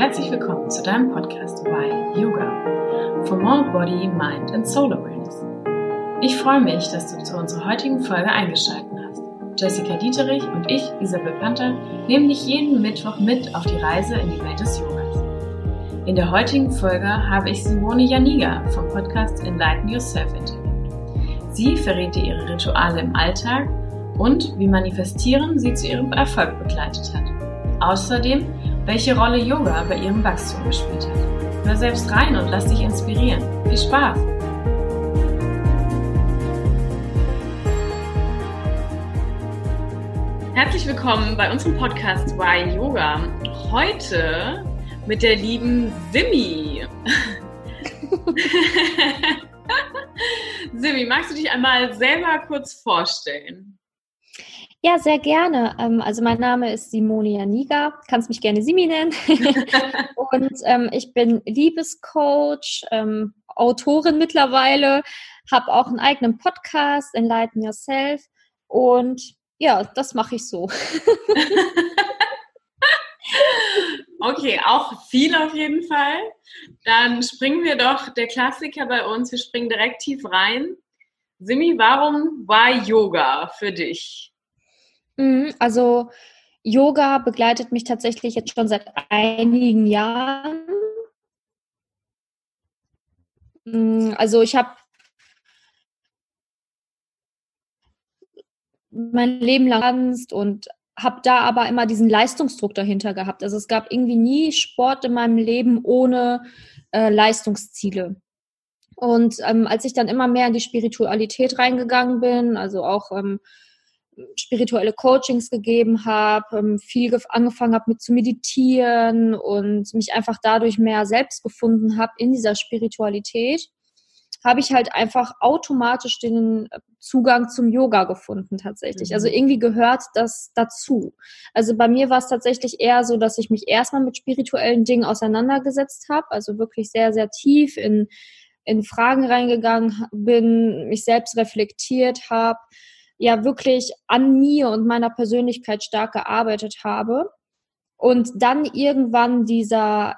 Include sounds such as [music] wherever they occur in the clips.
herzlich willkommen zu deinem Podcast Why Yoga for More Body, Mind and Soul Awareness. Ich freue mich, dass du zu unserer heutigen Folge eingeschaltet hast. Jessica Dieterich und ich, Isabel Panther, nehmen dich jeden Mittwoch mit auf die Reise in die Welt des Yogas. In der heutigen Folge habe ich Simone Janiga vom Podcast Enlighten Yourself interviewt. Sie verrät dir ihre Rituale im Alltag und wie Manifestieren sie zu ihrem Erfolg begleitet hat. Außerdem welche Rolle Yoga bei ihrem Wachstum gespielt hat. Hör selbst rein und lass dich inspirieren. Viel Spaß! Herzlich willkommen bei unserem Podcast Why Yoga. Heute mit der lieben Simi. [laughs] Simi, magst du dich einmal selber kurz vorstellen? Ja, sehr gerne. Ähm, also mein Name ist Simone Janiga, kannst mich gerne Simi nennen. [laughs] und ähm, ich bin Liebescoach, ähm, Autorin mittlerweile, habe auch einen eigenen Podcast, Enlighten Yourself. Und ja, das mache ich so. [laughs] okay, auch viel auf jeden Fall. Dann springen wir doch, der Klassiker bei uns, wir springen direkt tief rein. Simi, warum war Yoga für dich? Mhm, also Yoga begleitet mich tatsächlich jetzt schon seit einigen Jahren. Mhm, also ich habe mein Leben lang tanzt und habe da aber immer diesen Leistungsdruck dahinter gehabt. Also es gab irgendwie nie Sport in meinem Leben ohne äh, Leistungsziele. Und ähm, als ich dann immer mehr in die Spiritualität reingegangen bin, also auch ähm, spirituelle Coachings gegeben habe, ähm, viel angefangen habe mit zu meditieren und mich einfach dadurch mehr selbst gefunden habe in dieser Spiritualität, habe ich halt einfach automatisch den Zugang zum Yoga gefunden tatsächlich. Also mhm. irgendwie gehört das dazu. Also bei mir war es tatsächlich eher so, dass ich mich erstmal mit spirituellen Dingen auseinandergesetzt habe, also wirklich sehr, sehr tief in, in Fragen reingegangen bin, mich selbst reflektiert habe ja wirklich an mir und meiner Persönlichkeit stark gearbeitet habe und dann irgendwann dieser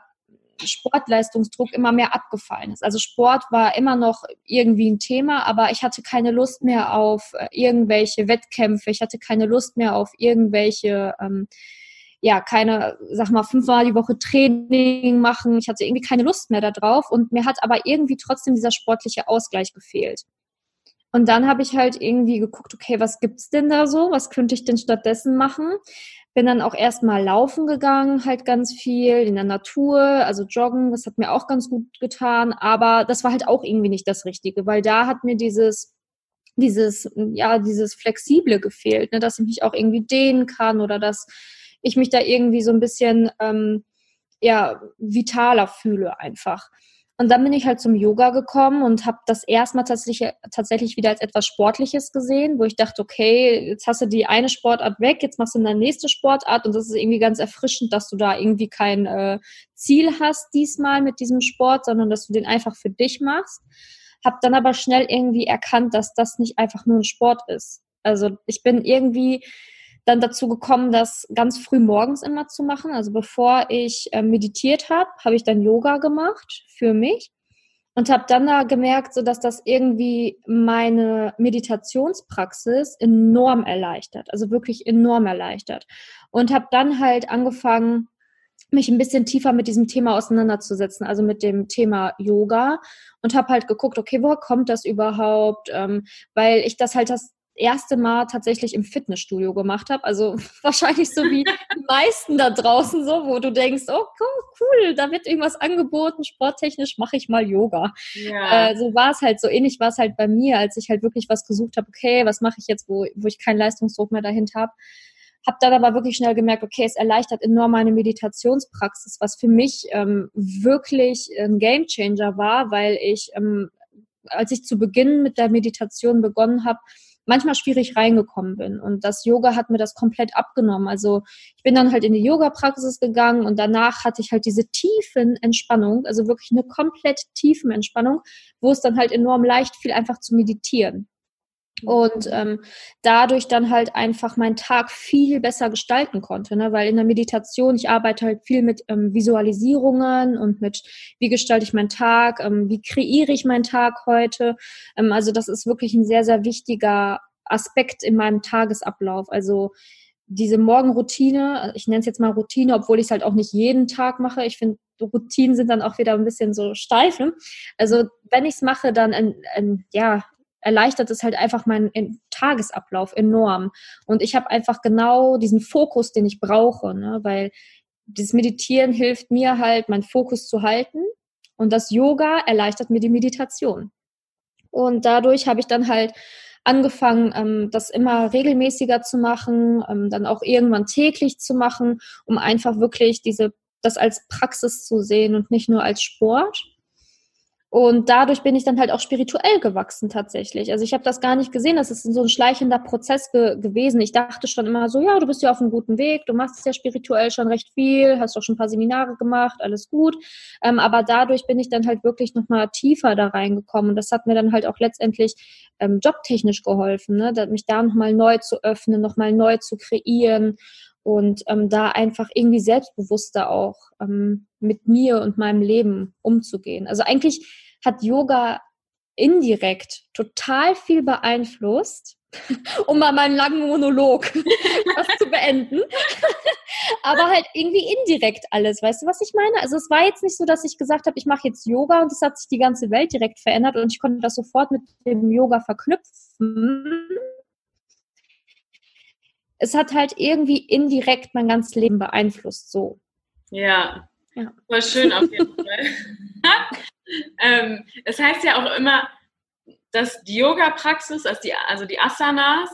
Sportleistungsdruck immer mehr abgefallen ist. Also Sport war immer noch irgendwie ein Thema, aber ich hatte keine Lust mehr auf äh, irgendwelche Wettkämpfe, ich hatte keine Lust mehr auf irgendwelche, ähm, ja, keine, sag mal, fünfmal die Woche Training machen. Ich hatte irgendwie keine Lust mehr darauf und mir hat aber irgendwie trotzdem dieser sportliche Ausgleich gefehlt. Und dann habe ich halt irgendwie geguckt, okay, was gibt's denn da so? Was könnte ich denn stattdessen machen? Bin dann auch erstmal laufen gegangen, halt ganz viel in der Natur, also joggen, das hat mir auch ganz gut getan, aber das war halt auch irgendwie nicht das Richtige, weil da hat mir dieses dieses ja dieses flexible gefehlt, ne, dass ich mich auch irgendwie dehnen kann oder dass ich mich da irgendwie so ein bisschen ähm, ja vitaler fühle einfach. Und dann bin ich halt zum Yoga gekommen und habe das erstmal tatsächlich, tatsächlich wieder als etwas Sportliches gesehen, wo ich dachte, okay, jetzt hast du die eine Sportart weg, jetzt machst du eine nächste Sportart und das ist irgendwie ganz erfrischend, dass du da irgendwie kein äh, Ziel hast diesmal mit diesem Sport, sondern dass du den einfach für dich machst. Hab dann aber schnell irgendwie erkannt, dass das nicht einfach nur ein Sport ist. Also ich bin irgendwie dann dazu gekommen, das ganz früh morgens immer zu machen. Also bevor ich äh, meditiert habe, habe ich dann Yoga gemacht für mich und habe dann da gemerkt, so dass das irgendwie meine Meditationspraxis enorm erleichtert, also wirklich enorm erleichtert. Und habe dann halt angefangen, mich ein bisschen tiefer mit diesem Thema auseinanderzusetzen, also mit dem Thema Yoga und habe halt geguckt, okay, woher kommt das überhaupt? Ähm, weil ich das halt das erste Mal tatsächlich im Fitnessstudio gemacht habe. Also [laughs] wahrscheinlich so wie die [laughs] meisten da draußen so, wo du denkst, oh cool, da wird irgendwas angeboten, sporttechnisch mache ich mal Yoga. Ja. Äh, so war es halt, so ähnlich war es halt bei mir, als ich halt wirklich was gesucht habe, okay, was mache ich jetzt, wo, wo ich keinen Leistungsdruck mehr dahinter habe. Habe dann aber wirklich schnell gemerkt, okay, es erleichtert enorm meine Meditationspraxis, was für mich ähm, wirklich ein Gamechanger war, weil ich, ähm, als ich zu Beginn mit der Meditation begonnen habe, manchmal schwierig reingekommen bin. Und das Yoga hat mir das komplett abgenommen. Also ich bin dann halt in die Yoga-Praxis gegangen und danach hatte ich halt diese tiefen Entspannung, also wirklich eine komplett tiefen Entspannung, wo es dann halt enorm leicht fiel, einfach zu meditieren. Und ähm, dadurch dann halt einfach meinen Tag viel besser gestalten konnte, ne? weil in der Meditation, ich arbeite halt viel mit ähm, Visualisierungen und mit, wie gestalte ich meinen Tag, ähm, wie kreiere ich meinen Tag heute. Ähm, also das ist wirklich ein sehr, sehr wichtiger Aspekt in meinem Tagesablauf. Also diese Morgenroutine, ich nenne es jetzt mal Routine, obwohl ich es halt auch nicht jeden Tag mache. Ich finde, Routinen sind dann auch wieder ein bisschen so steif. Ne? Also wenn ich es mache, dann ähm, ähm, ja, erleichtert es halt einfach meinen Tagesablauf enorm. Und ich habe einfach genau diesen Fokus, den ich brauche, ne? weil das Meditieren hilft mir halt, meinen Fokus zu halten. Und das Yoga erleichtert mir die Meditation. Und dadurch habe ich dann halt angefangen, ähm, das immer regelmäßiger zu machen, ähm, dann auch irgendwann täglich zu machen, um einfach wirklich diese, das als Praxis zu sehen und nicht nur als Sport. Und dadurch bin ich dann halt auch spirituell gewachsen tatsächlich. Also ich habe das gar nicht gesehen, das ist so ein schleichender Prozess ge gewesen. Ich dachte schon immer so, ja, du bist ja auf einem guten Weg, du machst ja spirituell schon recht viel, hast auch schon ein paar Seminare gemacht, alles gut. Ähm, aber dadurch bin ich dann halt wirklich nochmal tiefer da reingekommen. Und das hat mir dann halt auch letztendlich ähm, jobtechnisch geholfen, ne? mich da nochmal neu zu öffnen, nochmal neu zu kreieren und ähm, da einfach irgendwie selbstbewusster auch ähm, mit mir und meinem Leben umzugehen. Also eigentlich hat Yoga indirekt total viel beeinflusst, [laughs] um mal meinen langen Monolog [laughs] zu beenden. [laughs] Aber halt irgendwie indirekt alles, weißt du, was ich meine? Also es war jetzt nicht so, dass ich gesagt habe, ich mache jetzt Yoga und es hat sich die ganze Welt direkt verändert und ich konnte das sofort mit dem Yoga verknüpfen. Es hat halt irgendwie indirekt mein ganzes Leben beeinflusst, so. Ja, ja. Voll schön auf jeden [laughs] Fall. [laughs] ähm, es heißt ja auch immer, dass die Yoga-Praxis, also die, also die Asanas,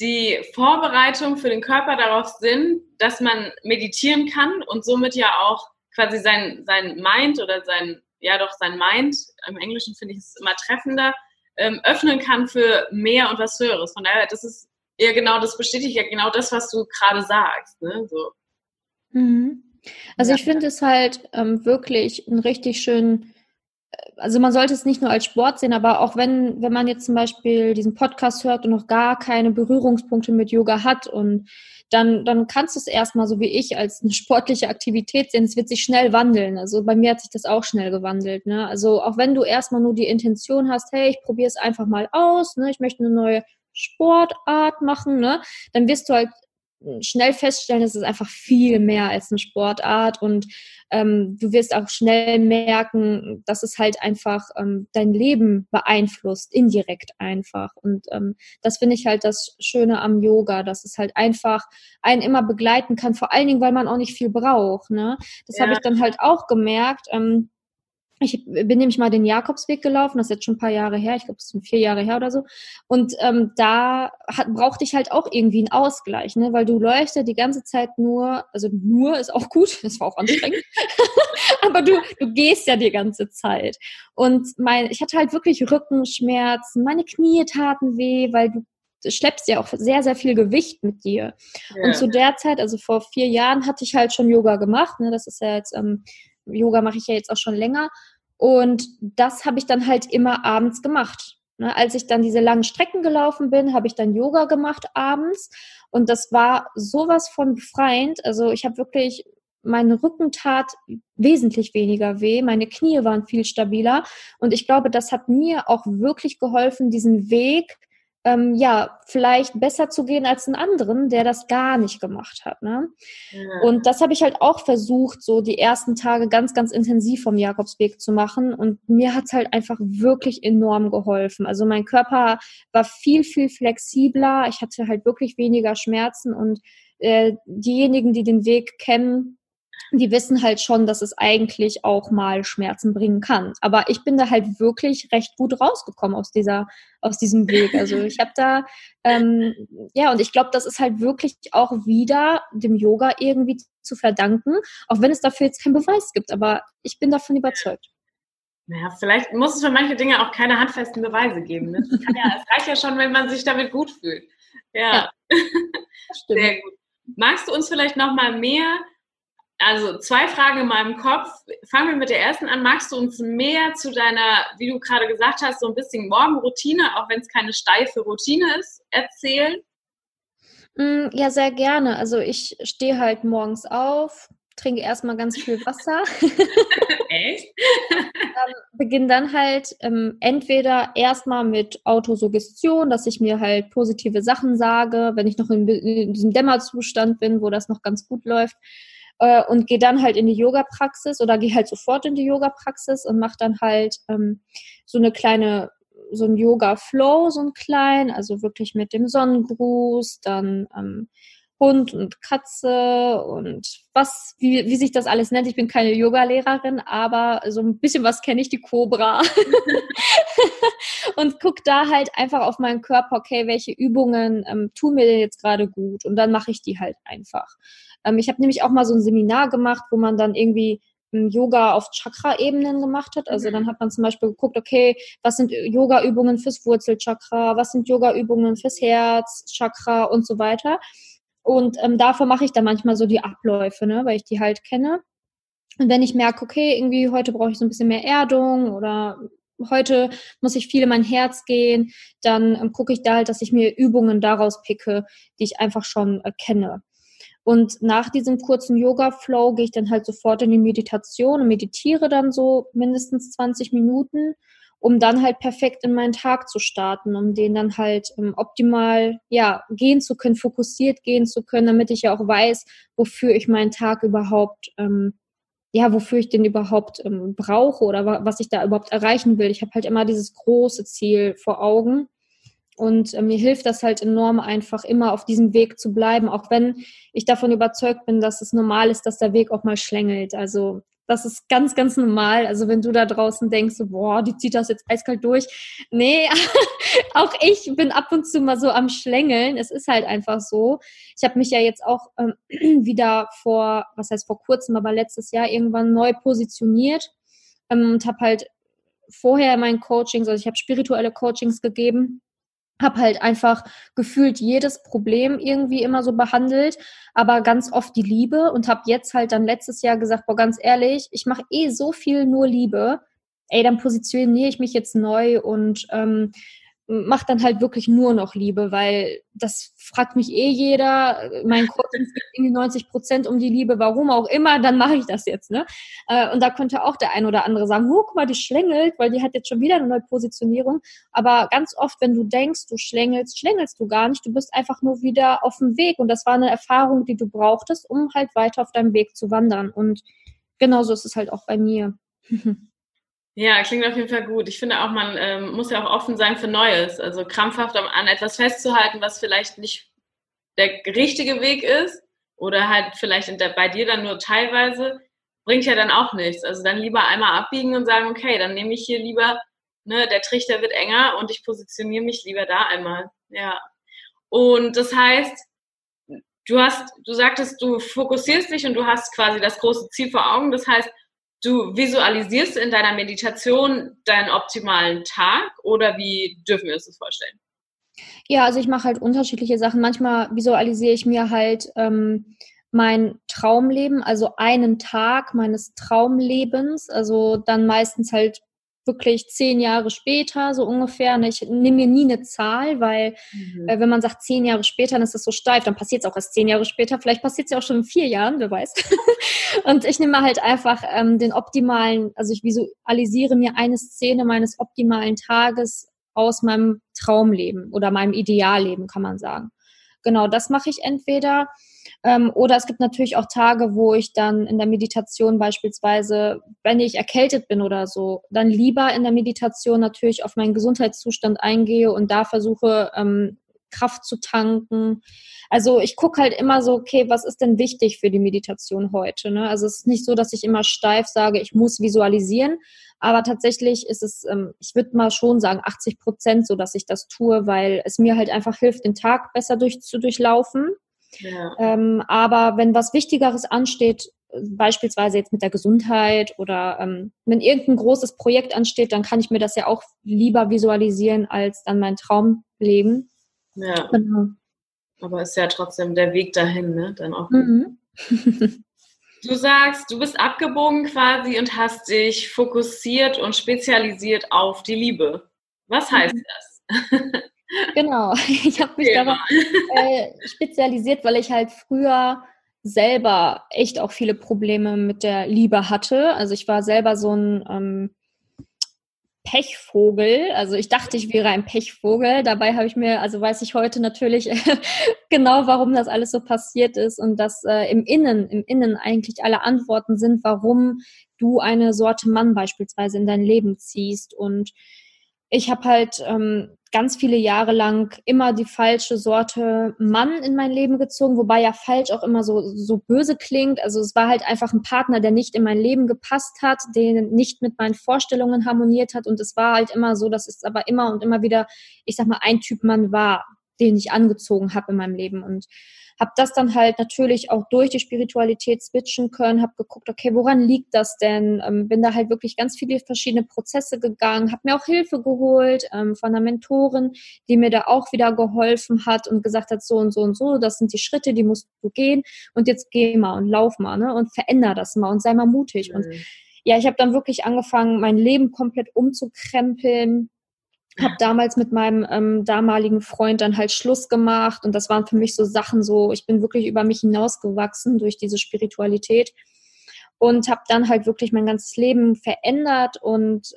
die Vorbereitung für den Körper darauf sind, dass man meditieren kann und somit ja auch quasi sein, sein Mind oder sein, ja doch sein Mind, im Englischen finde ich es immer treffender, ähm, öffnen kann für mehr und was Höheres. Von daher, das ist ja genau, das bestätigt ja genau das, was du gerade sagst. Ne? So. Mhm. Also ja. ich finde es halt ähm, wirklich ein richtig schön, äh, also man sollte es nicht nur als Sport sehen, aber auch wenn, wenn man jetzt zum Beispiel diesen Podcast hört und noch gar keine Berührungspunkte mit Yoga hat und dann, dann kannst du es erstmal so wie ich als eine [laughs] sportliche Aktivität sehen. Es wird sich schnell wandeln. Also bei mir hat sich das auch schnell gewandelt. Ne? Also auch wenn du erstmal nur die Intention hast, hey, ich probiere es einfach mal aus, ne? ich möchte eine neue Sportart machen, ne? dann wirst du halt schnell feststellen, es ist einfach viel mehr als eine Sportart und ähm, du wirst auch schnell merken, dass es halt einfach ähm, dein Leben beeinflusst, indirekt einfach. Und ähm, das finde ich halt das Schöne am Yoga, dass es halt einfach einen immer begleiten kann, vor allen Dingen, weil man auch nicht viel braucht. Ne? Das ja. habe ich dann halt auch gemerkt. Ähm, ich bin nämlich mal den Jakobsweg gelaufen, das ist jetzt schon ein paar Jahre her, ich glaube, es sind vier Jahre her oder so. Und ähm, da hat, brauchte ich halt auch irgendwie einen Ausgleich, ne? weil du läufst ja die ganze Zeit nur, also nur ist auch gut, [laughs] das war auch anstrengend, [laughs] aber du, du gehst ja die ganze Zeit. Und mein, ich hatte halt wirklich Rückenschmerzen, meine Knie taten weh, weil du schleppst ja auch sehr, sehr viel Gewicht mit dir. Ja. Und zu der Zeit, also vor vier Jahren, hatte ich halt schon Yoga gemacht. Ne? Das ist ja jetzt ähm, Yoga mache ich ja jetzt auch schon länger. Und das habe ich dann halt immer abends gemacht. Ne, als ich dann diese langen Strecken gelaufen bin, habe ich dann Yoga gemacht abends. Und das war sowas von befreiend. Also ich habe wirklich, mein Rücken tat wesentlich weniger weh, meine Knie waren viel stabiler. Und ich glaube, das hat mir auch wirklich geholfen, diesen Weg ähm, ja, vielleicht besser zu gehen als einen anderen, der das gar nicht gemacht hat. Ne? Ja. Und das habe ich halt auch versucht, so die ersten Tage ganz, ganz intensiv vom Jakobsweg zu machen. Und mir hat es halt einfach wirklich enorm geholfen. Also mein Körper war viel, viel flexibler. Ich hatte halt wirklich weniger Schmerzen und äh, diejenigen, die den Weg kennen, die wissen halt schon, dass es eigentlich auch mal Schmerzen bringen kann. Aber ich bin da halt wirklich recht gut rausgekommen aus dieser, aus diesem Weg. Also ich habe da, ähm, ja, und ich glaube, das ist halt wirklich auch wieder dem Yoga irgendwie zu verdanken, auch wenn es dafür jetzt keinen Beweis gibt. Aber ich bin davon überzeugt. Naja, vielleicht muss es für manche Dinge auch keine handfesten Beweise geben. Ne? Ja, es reicht ja schon, wenn man sich damit gut fühlt. Ja, ja [laughs] Sehr gut. Magst du uns vielleicht noch mal mehr also zwei Fragen in meinem Kopf. Fangen wir mit der ersten an. Magst du uns mehr zu deiner, wie du gerade gesagt hast, so ein bisschen Morgenroutine, auch wenn es keine steife Routine ist, erzählen? Mm, ja, sehr gerne. Also ich stehe halt morgens auf, trinke erstmal ganz viel Wasser. [laughs] Echt? [laughs] ähm, beginne dann halt ähm, entweder erstmal mit Autosuggestion, dass ich mir halt positive Sachen sage, wenn ich noch in, in diesem Dämmerzustand bin, wo das noch ganz gut läuft. Äh, und gehe dann halt in die Yoga-Praxis oder gehe halt sofort in die Yoga-Praxis und mache dann halt ähm, so eine kleine so ein Yoga-Flow, so ein klein, also wirklich mit dem Sonnengruß, dann ähm, Hund und Katze und was, wie, wie sich das alles nennt. Ich bin keine Yoga-Lehrerin, aber so ein bisschen was kenne ich, die Cobra. [laughs] und gucke da halt einfach auf meinen Körper, okay, welche Übungen ähm, tun mir denn jetzt gerade gut? Und dann mache ich die halt einfach. Ähm, ich habe nämlich auch mal so ein Seminar gemacht, wo man dann irgendwie Yoga auf Chakra-Ebenen gemacht hat. Also dann mhm. hat man zum Beispiel geguckt, okay, was sind Yoga-Übungen fürs Wurzelchakra, was sind Yoga-Übungen fürs Herzchakra und so weiter. Und ähm, dafür mache ich dann manchmal so die Abläufe, ne, weil ich die halt kenne. Und wenn ich merke, okay, irgendwie heute brauche ich so ein bisschen mehr Erdung oder heute muss ich viel in mein Herz gehen, dann ähm, gucke ich da halt, dass ich mir Übungen daraus picke, die ich einfach schon äh, kenne. Und nach diesem kurzen Yoga-Flow gehe ich dann halt sofort in die Meditation und meditiere dann so mindestens 20 Minuten um dann halt perfekt in meinen Tag zu starten, um den dann halt ähm, optimal ja gehen zu können, fokussiert gehen zu können, damit ich ja auch weiß, wofür ich meinen Tag überhaupt ähm, ja, wofür ich den überhaupt ähm, brauche oder wa was ich da überhaupt erreichen will. Ich habe halt immer dieses große Ziel vor Augen. Und äh, mir hilft das halt enorm, einfach immer auf diesem Weg zu bleiben, auch wenn ich davon überzeugt bin, dass es normal ist, dass der Weg auch mal schlängelt. Also das ist ganz, ganz normal. Also wenn du da draußen denkst, boah, die zieht das jetzt eiskalt durch. Nee, [laughs] auch ich bin ab und zu mal so am Schlängeln. Es ist halt einfach so. Ich habe mich ja jetzt auch ähm, [clears throat] wieder vor, was heißt vor kurzem, aber letztes Jahr irgendwann neu positioniert ähm, und habe halt vorher mein Coachings, also ich habe spirituelle Coachings gegeben habe halt einfach gefühlt jedes Problem irgendwie immer so behandelt, aber ganz oft die Liebe und habe jetzt halt dann letztes Jahr gesagt, boah, ganz ehrlich, ich mache eh so viel nur Liebe. Ey, dann positioniere ich mich jetzt neu und ähm, macht dann halt wirklich nur noch Liebe, weil das fragt mich eh jeder. Mein Coaching [laughs] geht irgendwie 90 Prozent um die Liebe, warum auch immer, dann mache ich das jetzt. Ne? Äh, und da könnte auch der ein oder andere sagen, oh, guck mal, die schlängelt, weil die hat jetzt schon wieder eine neue Positionierung. Aber ganz oft, wenn du denkst, du schlängelst, schlängelst du gar nicht. Du bist einfach nur wieder auf dem Weg. Und das war eine Erfahrung, die du brauchtest, um halt weiter auf deinem Weg zu wandern. Und genauso ist es halt auch bei mir. [laughs] Ja, klingt auf jeden Fall gut. Ich finde auch, man ähm, muss ja auch offen sein für Neues. Also krampfhaft an etwas festzuhalten, was vielleicht nicht der richtige Weg ist oder halt vielleicht der, bei dir dann nur teilweise, bringt ja dann auch nichts. Also dann lieber einmal abbiegen und sagen, okay, dann nehme ich hier lieber, ne, der Trichter wird enger und ich positioniere mich lieber da einmal. Ja. Und das heißt, du hast, du sagtest, du fokussierst dich und du hast quasi das große Ziel vor Augen. Das heißt, du visualisierst in deiner Meditation deinen optimalen Tag oder wie dürfen wir uns das vorstellen? Ja, also ich mache halt unterschiedliche Sachen. Manchmal visualisiere ich mir halt ähm, mein Traumleben, also einen Tag meines Traumlebens, also dann meistens halt wirklich zehn Jahre später, so ungefähr. Ich nehme mir nie eine Zahl, weil mhm. äh, wenn man sagt zehn Jahre später, dann ist das so steif, dann passiert es auch erst zehn Jahre später. Vielleicht passiert es ja auch schon in vier Jahren, wer weiß. [laughs] und ich nehme halt einfach ähm, den optimalen, also ich visualisiere mir eine Szene meines optimalen Tages aus meinem Traumleben oder meinem Idealleben, kann man sagen. Genau, das mache ich entweder ähm, oder es gibt natürlich auch Tage, wo ich dann in der Meditation beispielsweise, wenn ich erkältet bin oder so, dann lieber in der Meditation natürlich auf meinen Gesundheitszustand eingehe und da versuche, ähm, Kraft zu tanken. Also ich gucke halt immer so, okay, was ist denn wichtig für die Meditation heute? Ne? Also es ist nicht so, dass ich immer steif sage, ich muss visualisieren, aber tatsächlich ist es, ähm, ich würde mal schon sagen, 80 Prozent so, dass ich das tue, weil es mir halt einfach hilft, den Tag besser durch, zu durchlaufen. Ähm, aber wenn was Wichtigeres ansteht, beispielsweise jetzt mit der Gesundheit oder ähm, wenn irgendein großes Projekt ansteht, dann kann ich mir das ja auch lieber visualisieren als dann mein Traumleben. Ja. Genau. Aber ist ja trotzdem der Weg dahin, ne? Dann auch. Mhm. Du sagst, du bist abgebogen quasi und hast dich fokussiert und spezialisiert auf die Liebe. Was heißt mhm. das? [laughs] Genau, [laughs] ich habe mich darauf äh, spezialisiert, weil ich halt früher selber echt auch viele Probleme mit der Liebe hatte. Also ich war selber so ein ähm, Pechvogel. Also ich dachte, ich wäre ein Pechvogel. Dabei habe ich mir, also weiß ich heute natürlich [laughs] genau, warum das alles so passiert ist und dass äh, im Innen, im Innen eigentlich alle Antworten sind, warum du eine Sorte Mann beispielsweise in dein Leben ziehst. Und ich habe halt ähm, ganz viele Jahre lang immer die falsche Sorte Mann in mein Leben gezogen, wobei ja falsch auch immer so, so böse klingt. Also es war halt einfach ein Partner, der nicht in mein Leben gepasst hat, den nicht mit meinen Vorstellungen harmoniert hat. Und es war halt immer so, dass es aber immer und immer wieder, ich sag mal, ein Typ Mann war, den ich angezogen habe in meinem Leben. Und habe das dann halt natürlich auch durch die Spiritualität switchen können, habe geguckt, okay, woran liegt das denn? Ähm, bin da halt wirklich ganz viele verschiedene Prozesse gegangen, habe mir auch Hilfe geholt ähm, von einer Mentorin, die mir da auch wieder geholfen hat und gesagt hat, so und so und so, das sind die Schritte, die musst du gehen und jetzt geh mal und lauf mal ne? und veränder das mal und sei mal mutig. Mhm. Und ja, ich habe dann wirklich angefangen, mein Leben komplett umzukrempeln, habe damals mit meinem ähm, damaligen Freund dann halt Schluss gemacht und das waren für mich so Sachen so, ich bin wirklich über mich hinausgewachsen durch diese Spiritualität und habe dann halt wirklich mein ganzes Leben verändert und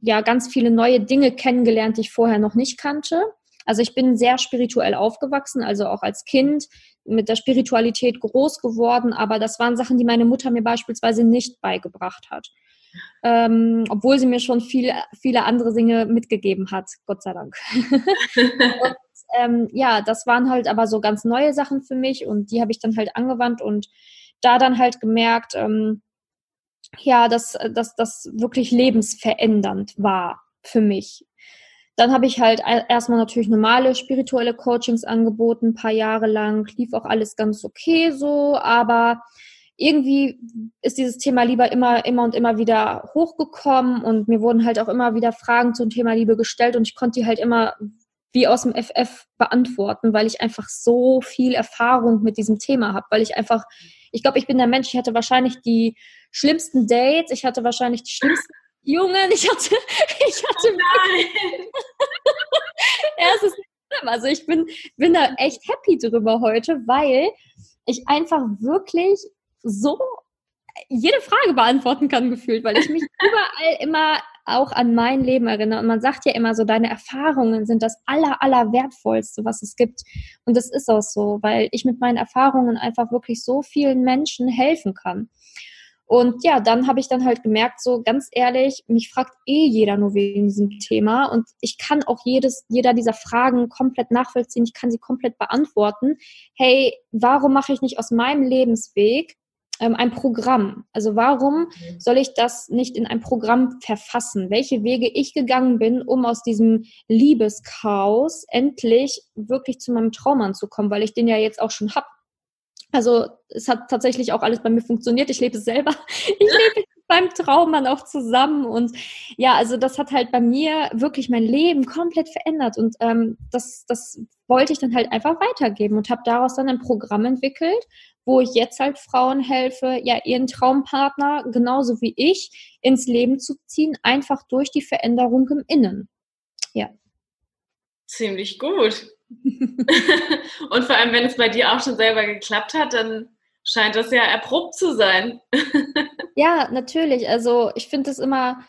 ja ganz viele neue Dinge kennengelernt, die ich vorher noch nicht kannte. Also ich bin sehr spirituell aufgewachsen, also auch als Kind mit der Spiritualität groß geworden, aber das waren Sachen, die meine Mutter mir beispielsweise nicht beigebracht hat ähm, obwohl sie mir schon viel, viele andere Dinge mitgegeben hat, Gott sei Dank. [laughs] und, ähm, ja, das waren halt aber so ganz neue Sachen für mich und die habe ich dann halt angewandt und da dann halt gemerkt, ähm, ja, dass, dass das wirklich lebensverändernd war für mich. Dann habe ich halt erstmal natürlich normale spirituelle Coachings angeboten, ein paar Jahre lang, lief auch alles ganz okay so, aber irgendwie ist dieses Thema Liebe immer, immer und immer wieder hochgekommen und mir wurden halt auch immer wieder Fragen zum Thema Liebe gestellt und ich konnte die halt immer wie aus dem FF beantworten, weil ich einfach so viel Erfahrung mit diesem Thema habe, weil ich einfach, ich glaube, ich bin der Mensch, ich hatte wahrscheinlich die schlimmsten Dates, ich hatte wahrscheinlich die schlimmsten Jungen, ich hatte, [laughs] ich hatte, oh [laughs] ja, es ist schlimm. Also ich bin, bin da echt happy drüber heute, weil ich einfach wirklich so jede Frage beantworten kann gefühlt, weil ich mich [laughs] überall immer auch an mein Leben erinnere. Und man sagt ja immer so, deine Erfahrungen sind das aller, aller wertvollste, was es gibt. Und das ist auch so, weil ich mit meinen Erfahrungen einfach wirklich so vielen Menschen helfen kann. Und ja, dann habe ich dann halt gemerkt, so ganz ehrlich, mich fragt eh jeder nur wegen diesem Thema und ich kann auch jedes, jeder dieser Fragen komplett nachvollziehen, ich kann sie komplett beantworten. Hey, warum mache ich nicht aus meinem Lebensweg ähm, ein Programm. Also warum mhm. soll ich das nicht in ein Programm verfassen? Welche Wege ich gegangen bin, um aus diesem Liebeschaos endlich wirklich zu meinem Traummann zu kommen, weil ich den ja jetzt auch schon hab. Also es hat tatsächlich auch alles bei mir funktioniert. Ich lebe es selber. [laughs] Ich lebe beim Traummann auch zusammen. Und ja, also das hat halt bei mir wirklich mein Leben komplett verändert. Und ähm, das, das wollte ich dann halt einfach weitergeben und habe daraus dann ein Programm entwickelt, wo ich jetzt halt Frauen helfe, ja, ihren Traumpartner genauso wie ich ins Leben zu ziehen, einfach durch die Veränderung im Innen. Ja. Ziemlich gut. [laughs] und vor allem, wenn es bei dir auch schon selber geklappt hat, dann scheint das ja erprobt zu sein. [laughs] ja, natürlich. Also ich finde es immer,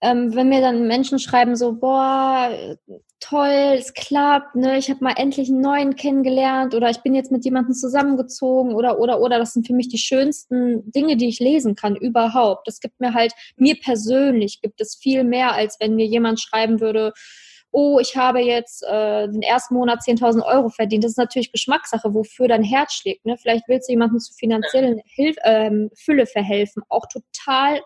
ähm, wenn mir dann Menschen schreiben so, boah, toll, es klappt, ne, ich habe mal endlich einen neuen kennengelernt oder ich bin jetzt mit jemandem zusammengezogen oder oder oder das sind für mich die schönsten Dinge, die ich lesen kann überhaupt. Das gibt mir halt mir persönlich gibt es viel mehr als wenn mir jemand schreiben würde, oh, ich habe jetzt äh, den ersten Monat 10.000 Euro verdient. Das ist natürlich Geschmackssache, wofür dein Herz schlägt. Ne? Vielleicht willst du jemandem zu finanziellen Hilf ähm, Fülle verhelfen. Auch total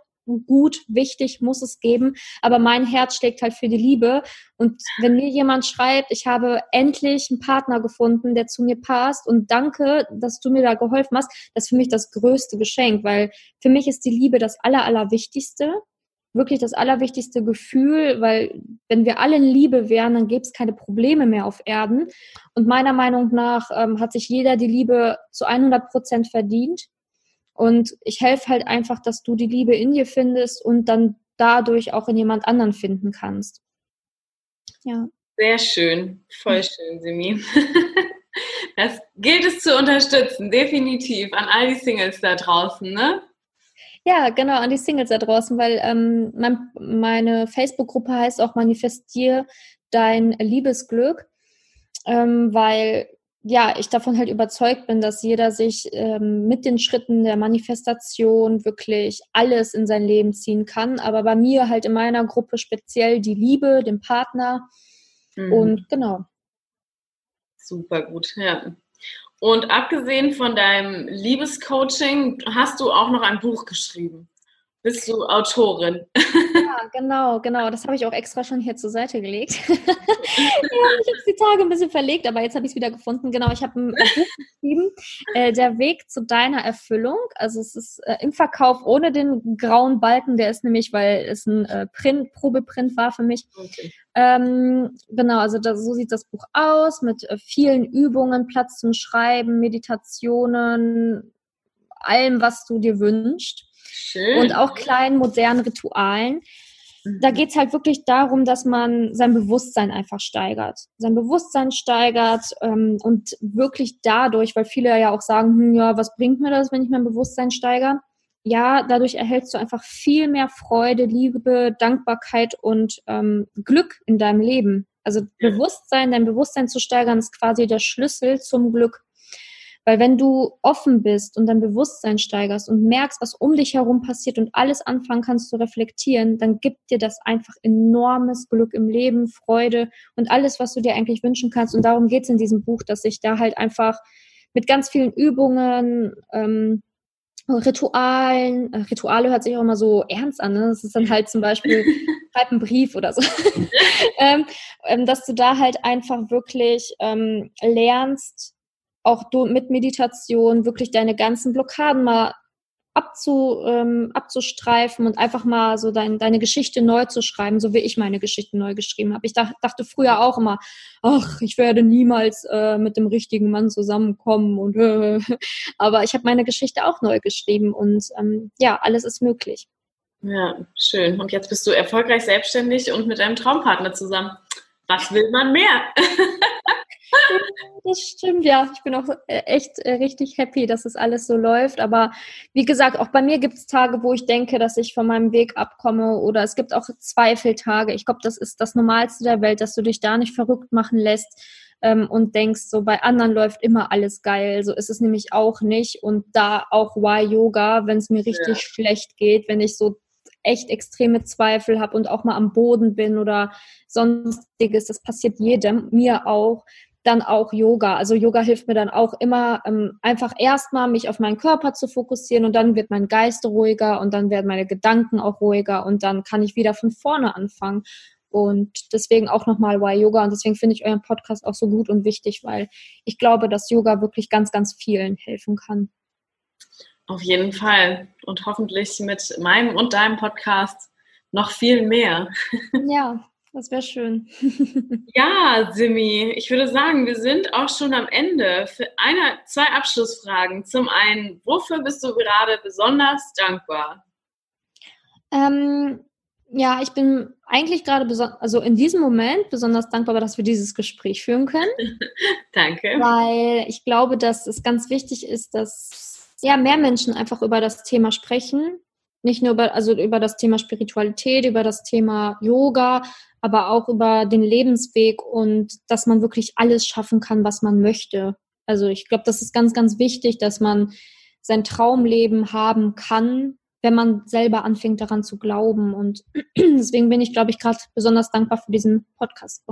gut, wichtig, muss es geben. Aber mein Herz schlägt halt für die Liebe. Und wenn mir jemand schreibt, ich habe endlich einen Partner gefunden, der zu mir passt und danke, dass du mir da geholfen hast, das ist für mich das größte Geschenk, weil für mich ist die Liebe das Aller, Allerwichtigste wirklich das allerwichtigste Gefühl, weil wenn wir alle in Liebe wären, dann gäbe es keine Probleme mehr auf Erden. Und meiner Meinung nach ähm, hat sich jeder die Liebe zu 100 Prozent verdient. Und ich helfe halt einfach, dass du die Liebe in dir findest und dann dadurch auch in jemand anderen finden kannst. Ja. Sehr schön, voll schön, Simi. [laughs] Das gilt es zu unterstützen, definitiv, an all die Singles da draußen, ne? Ja, genau, an die Singles da draußen, weil ähm, mein, meine Facebook-Gruppe heißt auch Manifestier dein Liebesglück, ähm, weil ja, ich davon halt überzeugt bin, dass jeder sich ähm, mit den Schritten der Manifestation wirklich alles in sein Leben ziehen kann. Aber bei mir halt in meiner Gruppe speziell die Liebe, den Partner. Mhm. Und genau. Super gut, ja. Und abgesehen von deinem Liebescoaching, hast du auch noch ein Buch geschrieben. Bist du Autorin? [laughs] Ja, genau, genau. Das habe ich auch extra schon hier zur Seite gelegt. [laughs] ja, ich habe die Tage ein bisschen verlegt, aber jetzt habe ich es wieder gefunden. Genau, ich habe ein Buch geschrieben, äh, Der Weg zu deiner Erfüllung. Also es ist äh, im Verkauf ohne den grauen Balken, der ist nämlich, weil es ein äh, Print, Probeprint war für mich. Okay. Ähm, genau, also das, so sieht das Buch aus, mit äh, vielen Übungen, Platz zum Schreiben, Meditationen, allem, was du dir wünschst. Schön. Und auch kleinen modernen Ritualen. Da mhm. geht es halt wirklich darum, dass man sein Bewusstsein einfach steigert. Sein Bewusstsein steigert ähm, und wirklich dadurch, weil viele ja auch sagen, hm, ja, was bringt mir das, wenn ich mein Bewusstsein steigere? Ja, dadurch erhältst du einfach viel mehr Freude, Liebe, Dankbarkeit und ähm, Glück in deinem Leben. Also Bewusstsein, dein Bewusstsein zu steigern, ist quasi der Schlüssel zum Glück. Weil wenn du offen bist und dein Bewusstsein steigerst und merkst, was um dich herum passiert und alles anfangen kannst zu reflektieren, dann gibt dir das einfach enormes Glück im Leben, Freude und alles, was du dir eigentlich wünschen kannst. Und darum geht es in diesem Buch, dass ich da halt einfach mit ganz vielen Übungen, ähm, Ritualen, äh, Rituale hört sich auch immer so ernst an, ne? Das ist dann halt zum Beispiel, [laughs] schreib einen Brief oder so. [laughs] [laughs] ähm, ähm, dass du da halt einfach wirklich ähm, lernst, auch du mit Meditation wirklich deine ganzen Blockaden mal abzu, ähm, abzustreifen und einfach mal so dein, deine Geschichte neu zu schreiben, so wie ich meine Geschichte neu geschrieben habe. Ich dach, dachte früher auch immer, ach, ich werde niemals äh, mit dem richtigen Mann zusammenkommen und äh, [laughs] aber ich habe meine Geschichte auch neu geschrieben und ähm, ja, alles ist möglich. Ja, schön. Und jetzt bist du erfolgreich selbstständig und mit deinem Traumpartner zusammen. Was will man mehr? [laughs] [laughs] das stimmt, ja. Ich bin auch äh, echt äh, richtig happy, dass es alles so läuft. Aber wie gesagt, auch bei mir gibt es Tage, wo ich denke, dass ich von meinem Weg abkomme oder es gibt auch Zweifeltage. Ich glaube, das ist das Normalste der Welt, dass du dich da nicht verrückt machen lässt ähm, und denkst, so bei anderen läuft immer alles geil. So ist es nämlich auch nicht. Und da auch Y-Yoga, wenn es mir richtig ja. schlecht geht, wenn ich so echt extreme Zweifel habe und auch mal am Boden bin oder sonstiges, das passiert jedem, mir auch, dann auch Yoga. Also Yoga hilft mir dann auch immer ähm, einfach erstmal mich auf meinen Körper zu fokussieren und dann wird mein Geist ruhiger und dann werden meine Gedanken auch ruhiger und dann kann ich wieder von vorne anfangen. Und deswegen auch nochmal Why Yoga und deswegen finde ich euren Podcast auch so gut und wichtig, weil ich glaube, dass Yoga wirklich ganz, ganz vielen helfen kann. Auf jeden Fall. Und hoffentlich mit meinem und deinem Podcast noch viel mehr. Ja, [laughs] das wäre schön. [laughs] ja, Simi, ich würde sagen, wir sind auch schon am Ende. Für eine, zwei Abschlussfragen. Zum einen, wofür bist du gerade besonders dankbar? Ähm, ja, ich bin eigentlich gerade, also in diesem Moment besonders dankbar, dass wir dieses Gespräch führen können. [laughs] Danke. Weil ich glaube, dass es ganz wichtig ist, dass ja mehr Menschen einfach über das Thema sprechen. Nicht nur über, also über das Thema Spiritualität, über das Thema Yoga, aber auch über den Lebensweg und dass man wirklich alles schaffen kann, was man möchte. Also ich glaube, das ist ganz, ganz wichtig, dass man sein Traumleben haben kann, wenn man selber anfängt daran zu glauben. Und [clears throat] deswegen bin ich, glaube ich, gerade besonders dankbar für diesen Podcast.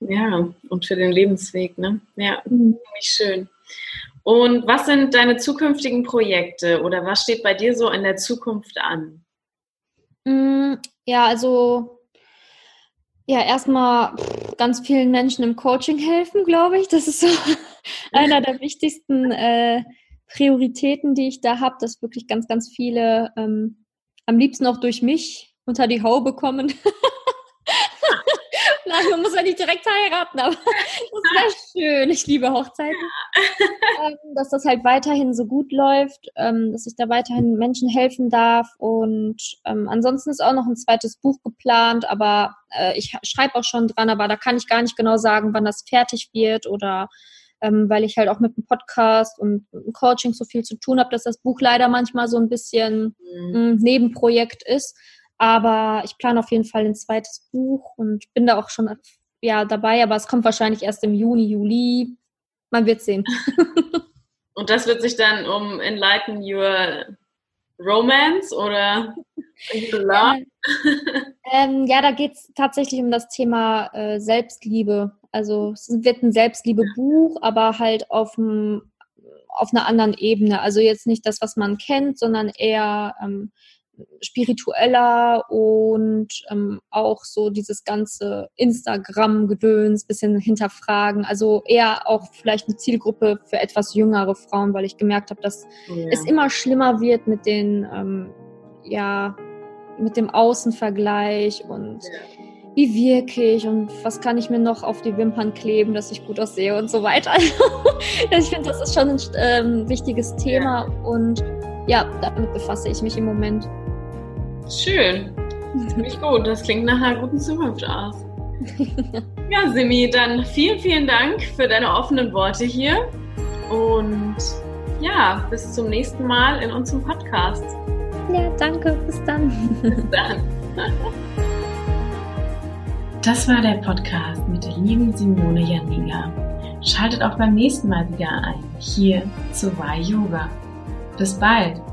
Ja, und für den Lebensweg, ne? Ja, mhm. schön. Und was sind deine zukünftigen Projekte oder was steht bei dir so in der Zukunft an? Mm, ja, also ja, erstmal ganz vielen Menschen im Coaching helfen, glaube ich. Das ist so [laughs] einer der wichtigsten äh, Prioritäten, die ich da habe, dass wirklich ganz, ganz viele ähm, am liebsten auch durch mich unter die Haube kommen. [laughs] Nein, man muss ja nicht direkt heiraten, aber [laughs] das wäre schön. Ich liebe Hochzeiten. [laughs] ähm, dass das halt weiterhin so gut läuft, ähm, dass ich da weiterhin Menschen helfen darf. Und ähm, ansonsten ist auch noch ein zweites Buch geplant, aber äh, ich schreibe auch schon dran, aber da kann ich gar nicht genau sagen, wann das fertig wird oder weil ich halt auch mit dem Podcast und Coaching so viel zu tun habe, dass das Buch leider manchmal so ein bisschen mhm. ein Nebenprojekt ist. Aber ich plane auf jeden Fall ein zweites Buch und bin da auch schon ja, dabei, aber es kommt wahrscheinlich erst im Juni, Juli. Man wird sehen. [laughs] und das wird sich dann um Enlighten Your Romance oder [laughs] Love? ähm, ja, da geht es tatsächlich um das Thema äh, Selbstliebe. Also es wird ein Selbstliebe-Buch, aber halt auf, auf einer anderen Ebene. Also jetzt nicht das, was man kennt, sondern eher ähm, spiritueller und ähm, auch so dieses ganze Instagram-Gedöns bisschen hinterfragen. Also eher auch vielleicht eine Zielgruppe für etwas jüngere Frauen, weil ich gemerkt habe, dass ja. es immer schlimmer wird mit den, ähm, ja, mit dem Außenvergleich und ja. wie wirke ich und was kann ich mir noch auf die Wimpern kleben, dass ich gut aussehe und so weiter. [laughs] ich finde, das ist schon ein ähm, wichtiges Thema und ja, damit befasse ich mich im Moment. Schön. Ziemlich gut. Das klingt nach einer guten Zukunft aus. [laughs] ja, Simi, dann vielen, vielen Dank für deine offenen Worte hier. Und ja, bis zum nächsten Mal in unserem Podcast. Ja, danke. Bis dann. Bis dann. Das war der Podcast mit der lieben Simone Janiga. Schaltet auch beim nächsten Mal wieder ein, hier zu Y Yoga. Bis bald!